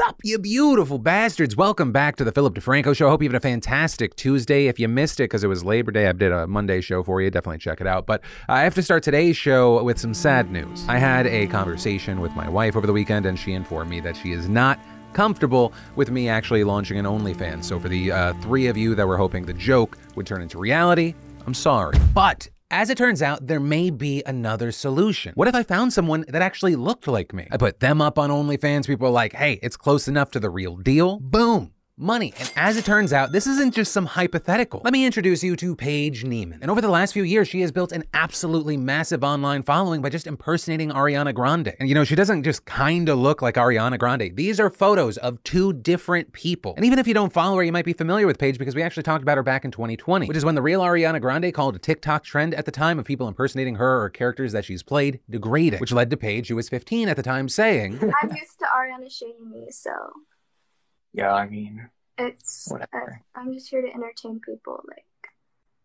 up, you beautiful bastards? Welcome back to the Philip DeFranco Show. I Hope you had a fantastic Tuesday. If you missed it because it was Labor Day, I did a Monday show for you. Definitely check it out. But I have to start today's show with some sad news. I had a conversation with my wife over the weekend, and she informed me that she is not comfortable with me actually launching an OnlyFans. So for the uh, three of you that were hoping the joke would turn into reality, I'm sorry. But as it turns out, there may be another solution. What if I found someone that actually looked like me? I put them up on OnlyFans. People are like, hey, it's close enough to the real deal. Boom money. And as it turns out, this isn't just some hypothetical. Let me introduce you to Paige Niemann. And over the last few years, she has built an absolutely massive online following by just impersonating Ariana Grande. And you know, she doesn't just kind of look like Ariana Grande. These are photos of two different people. And even if you don't follow her, you might be familiar with Paige because we actually talked about her back in 2020, which is when the real Ariana Grande called a TikTok trend at the time of people impersonating her or characters that she's played degraded, which led to Paige, who was 15 at the time, saying, I'm used to Ariana shading me, so Yeah, I mean, it's Whatever. I, I'm just here to entertain people. Like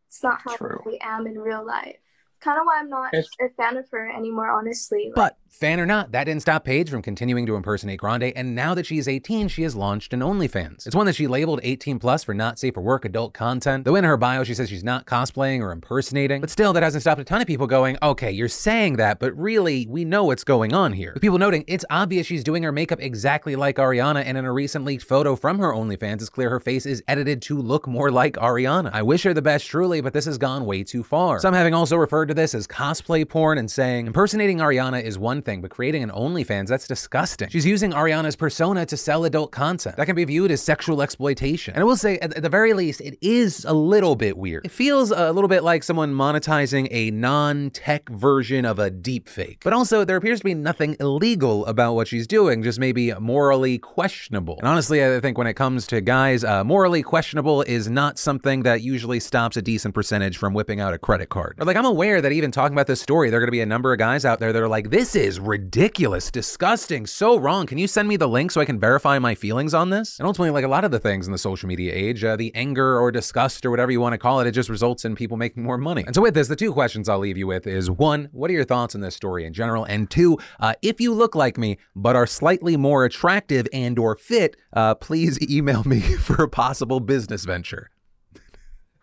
it's not how True. I am in real life. Kind of why I'm not It's- a fan of her anymore, honestly. Like, But fan or not, that didn't stop Paige from continuing to impersonate Grande, and now that she is 18, she has launched an OnlyFans. It's one that she labeled 18 plus for not safe for work adult content. Though in her bio she says she's not cosplaying or impersonating, but still that hasn't stopped a ton of people going, okay, you're saying that, but really we know what's going on here. With people noting it's obvious she's doing her makeup exactly like Ariana, and in a recent leaked photo from her OnlyFans, it's clear her face is edited to look more like Ariana. I wish her the best truly, but this has gone way too far. Some having also referred to this as cosplay porn and saying impersonating Ariana is one thing, but creating an OnlyFans, that's disgusting. She's using Ariana's persona to sell adult content. That can be viewed as sexual exploitation. And I will say, at, the very least, it is a little bit weird. It feels a little bit like someone monetizing a non-tech version of a deepfake. But also, there appears to be nothing illegal about what she's doing, just maybe morally questionable. And honestly, I think when it comes to guys, uh, morally questionable is not something that usually stops a decent percentage from whipping out a credit card. Like, I'm aware that even talking about this story, there are going to be a number of guys out there that are like, this is ridiculous, disgusting, so wrong. Can you send me the link so I can verify my feelings on this? And ultimately, like a lot of the things in the social media age, uh, the anger or disgust or whatever you want to call it, it just results in people making more money. And so with this, the two questions I'll leave you with is one, what are your thoughts on this story in general? And two, uh, if you look like me but are slightly more attractive and or fit, uh, please email me for a possible business venture.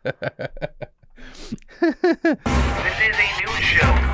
This is a show.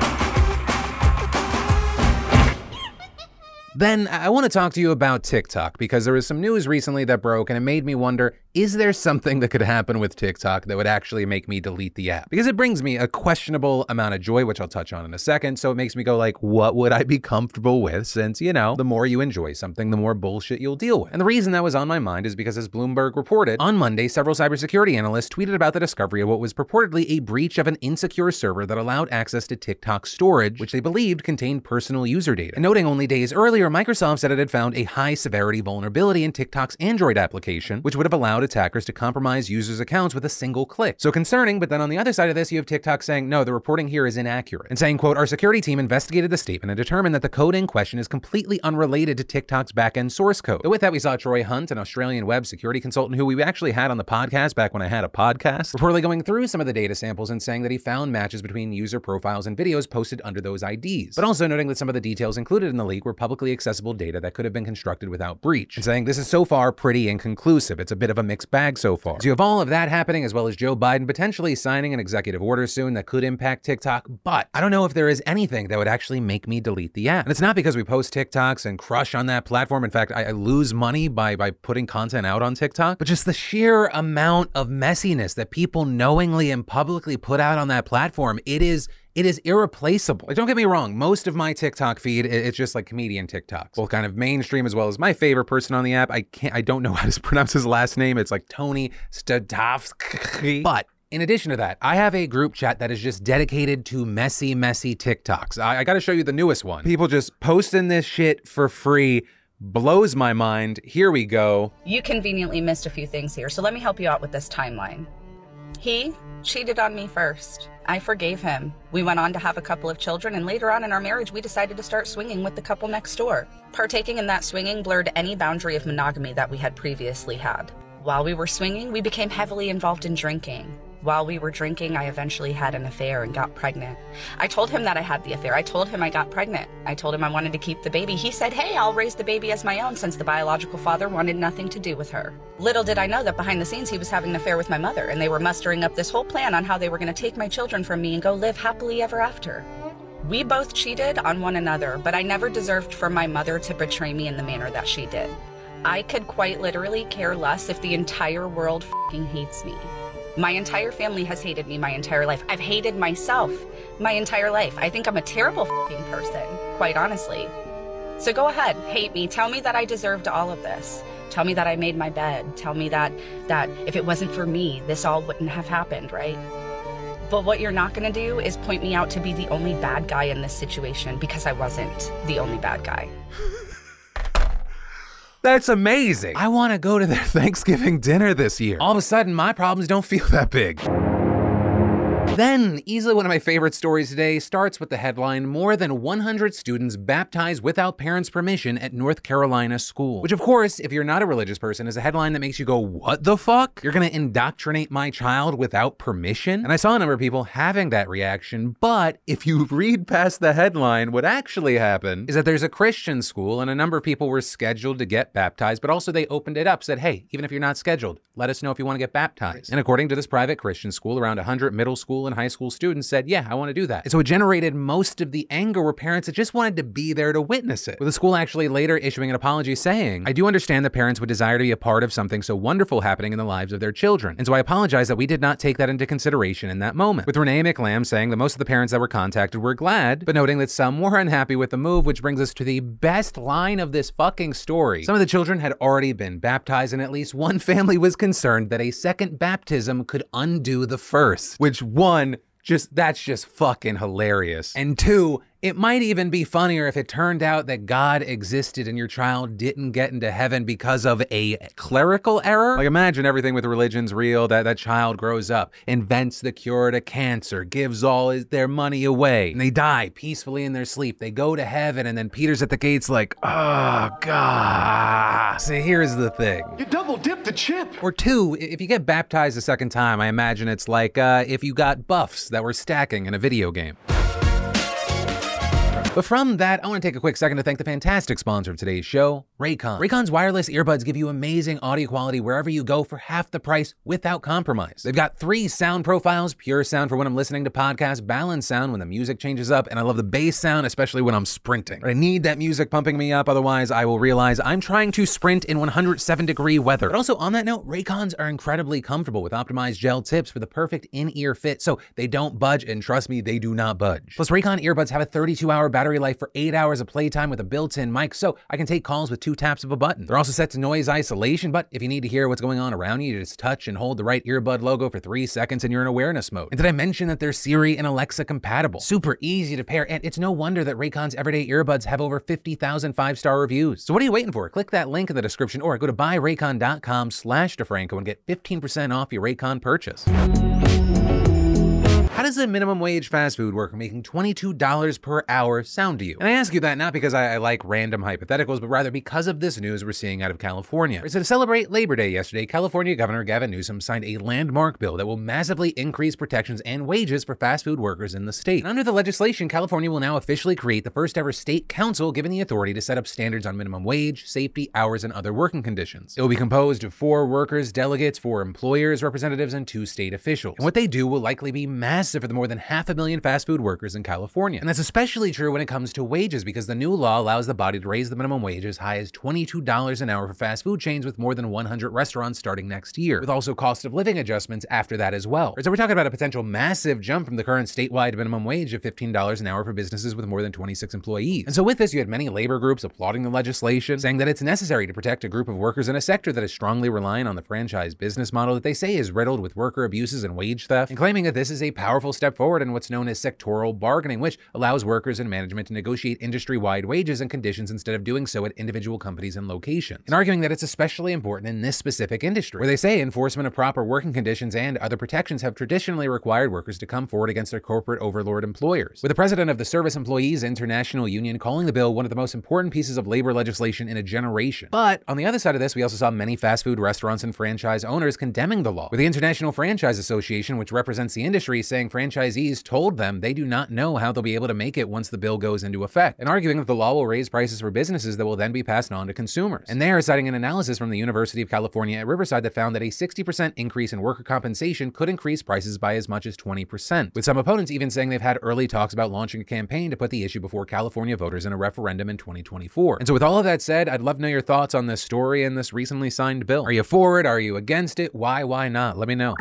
Then I want to talk to you about TikTok because there was some news recently that broke and it made me wonder is there something that could happen with TikTok that would actually make me delete the app? Because it brings me a questionable amount of joy, which I'll touch on in a second. So it makes me go like, what would I be comfortable with? Since, you know, the more you enjoy something, the more bullshit you'll deal with. And the reason that was on my mind is because as Bloomberg reported, on Monday, several cybersecurity analysts tweeted about the discovery of what was purportedly a breach of an insecure server that allowed access to TikTok storage, which they believed contained personal user data. And noting only days earlier, Microsoft said it had found a high severity vulnerability in TikTok's Android application, which would have allowed attackers to compromise users' accounts with a single click. So concerning, but then on the other side of this, you have TikTok saying, no, the reporting here is inaccurate. And saying, quote, our security team investigated the statement and determined that the code in question is completely unrelated to TikTok's backend source code. But with that, we saw Troy Hunt, an Australian web security consultant who we actually had on the podcast back when I had a podcast, reportedly going through some of the data samples and saying that he found matches between user profiles and videos posted under those IDs. But also noting that some of the details included in the leak were publicly accessible data that could have been constructed without breach. And saying this is so far pretty inconclusive. It's a bit of a mixed bag so far. So you have all of that happening, as well as Joe Biden potentially signing an executive order soon that could impact TikTok. But I don't know if there is anything that would actually make me delete the app. And it's not because we post TikToks and crush on that platform. In fact, I, I lose money by by putting content out on TikTok, but just the sheer amount of messiness that people knowingly and publicly put out on that platform. It is it is irreplaceable. Like, don't get me wrong, most of my TikTok feed, i- it's just like comedian TikToks, both kind of mainstream as well as my favorite person on the app. I can't, I don't know how to pronounce his last name. It's like Tony Stadovsky. But in addition to that, I have a group chat that is just dedicated to messy, messy TikToks. I, I got to show you the newest one. People just posting this shit for free blows my mind. Here we go. You conveniently missed a few things here, so let me help you out with this timeline. He cheated on me first. I forgave him. We went on to have a couple of children, and later on in our marriage, we decided to start swinging with the couple next door. Partaking in that swinging blurred any boundary of monogamy that we had previously had. While we were swinging, we became heavily involved in drinking. While we were drinking, I eventually had an affair and got pregnant. I told him that I had the affair. I told him I got pregnant. I told him I wanted to keep the baby. He said, Hey, I'll raise the baby as my own since the biological father wanted nothing to do with her. Little did I know that behind the scenes he was having an affair with my mother, and they were mustering up this whole plan on how they were going to take my children from me and go live happily ever after. We both cheated on one another, but I never deserved for my mother to betray me in the manner that she did. I could quite literally care less if the entire world hates me. My entire family has hated me my entire life. I've hated myself my entire life. I think I'm a terrible person, quite honestly. So go ahead, hate me. Tell me that I deserved all of this. Tell me that I made my bed. Tell me that that if it wasn't for me, this all wouldn't have happened, right? But what you're not going to do is point me out to be the only bad guy in this situation because I wasn't the only bad guy. That's amazing. I want to go to their Thanksgiving dinner this year. All of a sudden, my problems don't feel that big. Then, easily one of my favorite stories today starts with the headline More than 100 students baptized without parents' permission at North Carolina school. Which, of course, if you're not a religious person, is a headline that makes you go, What the fuck? You're gonna indoctrinate my child without permission? And I saw a number of people having that reaction, but if you read past the headline, what actually happened is that there's a Christian school and a number of people were scheduled to get baptized, but also they opened it up, said, Hey, even if you're not scheduled, let us know if you wanna get baptized. And according to this private Christian school, around 100 middle school and high school students said, Yeah, I want to do that. And so it generated most of the anger where parents that just wanted to be there to witness it. With the school actually later issuing an apology saying, I do understand that parents would desire to be a part of something so wonderful happening in the lives of their children. And so I apologize that we did not take that into consideration in that moment. With Renee McLam saying that most of the parents that were contacted were glad, but noting that some were unhappy with the move, which brings us to the best line of this fucking story. Some of the children had already been baptized, and at least one family was concerned that a second baptism could undo the first, which one just that's just fucking hilarious. And two, it might even be funnier if it turned out that God existed and your child didn't get into heaven because of a clerical error. Like imagine everything with religion's real, that that child grows up, invents the cure to cancer, gives all his, their money away, and they die peacefully in their sleep. They go to heaven and then Peter's at the gates like, oh God. See, here's the thing. You double dip the chip. Or two, if you get baptized a second time, I imagine it's like uh, if you got buffs that were stacking in a video game. But from that, I want to take a quick second to thank the fantastic sponsor of today's show, Raycon. Raycon's wireless earbuds give you amazing audio quality wherever you go for half the price without compromise. They've got three sound profiles pure sound for when I'm listening to podcasts, balanced sound when the music changes up, and I love the bass sound, especially when I'm sprinting. I need that music pumping me up, otherwise, I will realize I'm trying to sprint in 107 degree weather. But also, on that note, Raycons are incredibly comfortable with optimized gel tips for the perfect in ear fit, so they don't budge, and trust me, they do not budge. Plus, Raycon earbuds have a 32 hour battery life for 8 hours of playtime with a built in mic, so I can take calls with two taps of a button. They're also set to noise isolation, but if you need to hear what's going on around you, you just touch and hold the right earbud logo for three seconds and you're in awareness mode. And did I mention that they're Siri and Alexa compatible? Super easy to pair, and it's no wonder that Raycon's everyday earbuds have over 50,000 five-star reviews. So what are you waiting for? Click that link in the description or go to buyraycon.com slash DeFranco and get 15% off your Raycon purchase. How does a minimum wage fast food worker making $22 per hour sound to you? And I ask you that not because I, I like random hypotheticals, but rather because of this news we're seeing out of California. So to celebrate Labor Day yesterday, California Governor Gavin Newsom signed a landmark bill that will massively increase protections and wages for fast food workers in the state. And under the legislation, California will now officially create the first ever state council given the authority to set up standards on minimum wage, safety, hours, and other working conditions. It will be composed of four workers, delegates, four employers, representatives, and two state officials. And what they do will likely be massive for the more than half a million fast food workers in California. And that's especially true when it comes to wages because the new law allows the body to raise the minimum wage as high as $22 an hour for fast food chains with more than 100 restaurants starting next year, with also cost of living adjustments after that as well. So we're talking about a potential massive jump from the current statewide minimum wage of $15 an hour for businesses with more than 26 employees. And so with this, you had many labor groups applauding the legislation, saying that it's necessary to protect a group of workers in a sector that is strongly reliant on the franchise business model that they say is riddled with worker abuses and wage theft, and claiming that this is a powerful powerful step forward in what's known as sectoral bargaining, which allows workers and management to negotiate industry wide wages and conditions instead of doing so at individual companies and locations. And arguing that it's especially important in this specific industry, where they say enforcement of proper working conditions and other protections have traditionally required workers to come forward against their corporate overlord employers. With the president of the Service Employees International Union calling the bill one of the most important pieces of labor legislation in a generation. But on the other side of this, we also saw many fast food restaurants and franchise owners condemning the law, with the International Franchise Association, which represents the industry, saying franchisees told them they do not know how they'll be able to make it once the bill goes into effect, and arguing that the law will raise prices for businesses that will then be passed on to consumers. And they are citing an analysis from the University of California at Riverside that found that a 60% increase in worker compensation could increase prices by as much as 20%, with some opponents even saying they've had early talks about launching a campaign to put the issue before California voters in a referendum in 2024. And so, with all of that said, I'd love to know your thoughts on this story and this recently signed bill. Are you for it? Are you against it? Why? Why not? Let me know.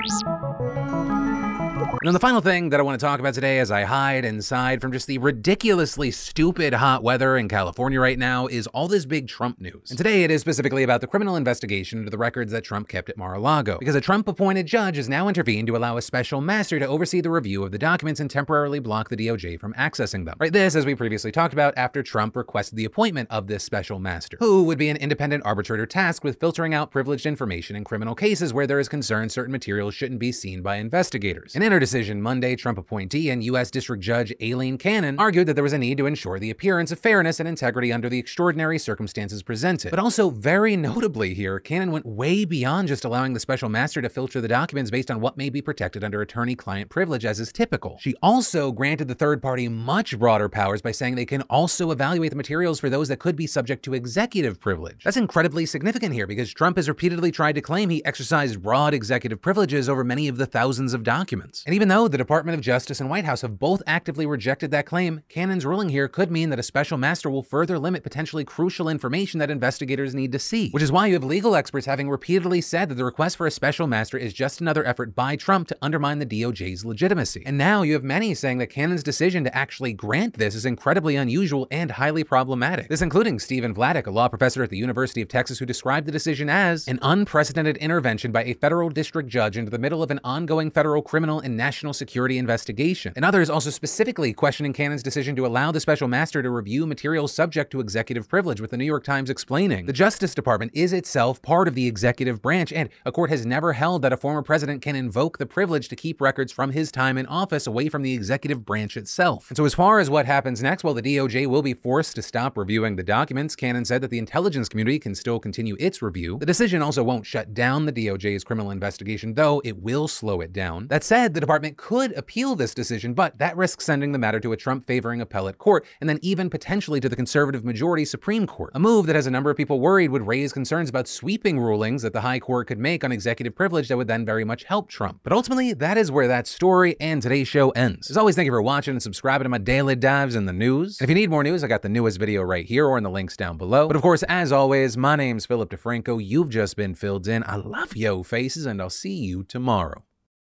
And then the final thing that I want to talk about today as I hide inside from just the ridiculously stupid hot weather in California right now is all this big Trump news. And today it is specifically about the criminal investigation into the records that Trump kept at Mar-a-Lago. Because a Trump appointed judge has now intervened to allow a special master to oversee the review of the documents and temporarily block the DOJ from accessing them. Right, this, as we previously talked about, after Trump requested the appointment of this special master, who would be an independent arbitrator tasked with filtering out privileged information in criminal cases where there is concern certain materials shouldn't be seen by investigators. In her decision Monday, Trump appointee and U.S. District Judge Aileen Cannon argued that there was a need to ensure the appearance of fairness and integrity under the extraordinary circumstances presented. But also, very notably here, Cannon went way beyond just allowing the special master to filter the documents based on what may be protected under attorney client privilege, as is typical. She also granted the third party much broader powers by saying they can also evaluate the materials for those that could be subject to executive privilege. That's incredibly significant here because Trump has repeatedly tried to claim he exercised broad executive privileges over many of the thousands of documents. And even though the Department of Justice and White House have both actively rejected that claim, Cannon's ruling here could mean that a special master will further limit potentially crucial information that investigators need to see. Which is why you have legal experts having repeatedly said that the request for a special master is just another effort by Trump to undermine the DOJ's legitimacy. And now you have many saying that Cannon's decision to actually grant this is incredibly unusual and highly problematic. This including Stephen Vladeck, a law professor at the University of Texas, who described the decision as an unprecedented intervention by a federal district judge into the middle of an ongoing federal criminal and national security investigation, and others also specifically questioning Cannon's decision to allow the special master to review materials subject to executive privilege, with the New York Times explaining the Justice Department is itself part of the executive branch, and a court has never held that a former president can invoke the privilege to keep records from his time in office away from the executive branch itself. And so, as far as what happens next, well, the DOJ will be forced to stop reviewing the documents. Cannon said that the intelligence community can still continue its review. The decision also won't shut down the DOJ's criminal investigation, though it will slow it down. That said, the department could appeal this decision, but that risks sending the matter to a Trump favoring appellate court, and then even potentially to the conservative majority Supreme Court. A move that has a number of people worried would raise concerns about sweeping rulings that the high court could make on executive privilege that would then very much help Trump. But ultimately, that is where that story and today's show ends. As always, thank you for watching and subscribing to my daily dives in the news. And if you need more news, I got the newest video right here or in the links down below. But of course, as always, my name's Philip DeFranco. You've just been filled in. I love yo faces, and I'll see you tomorrow.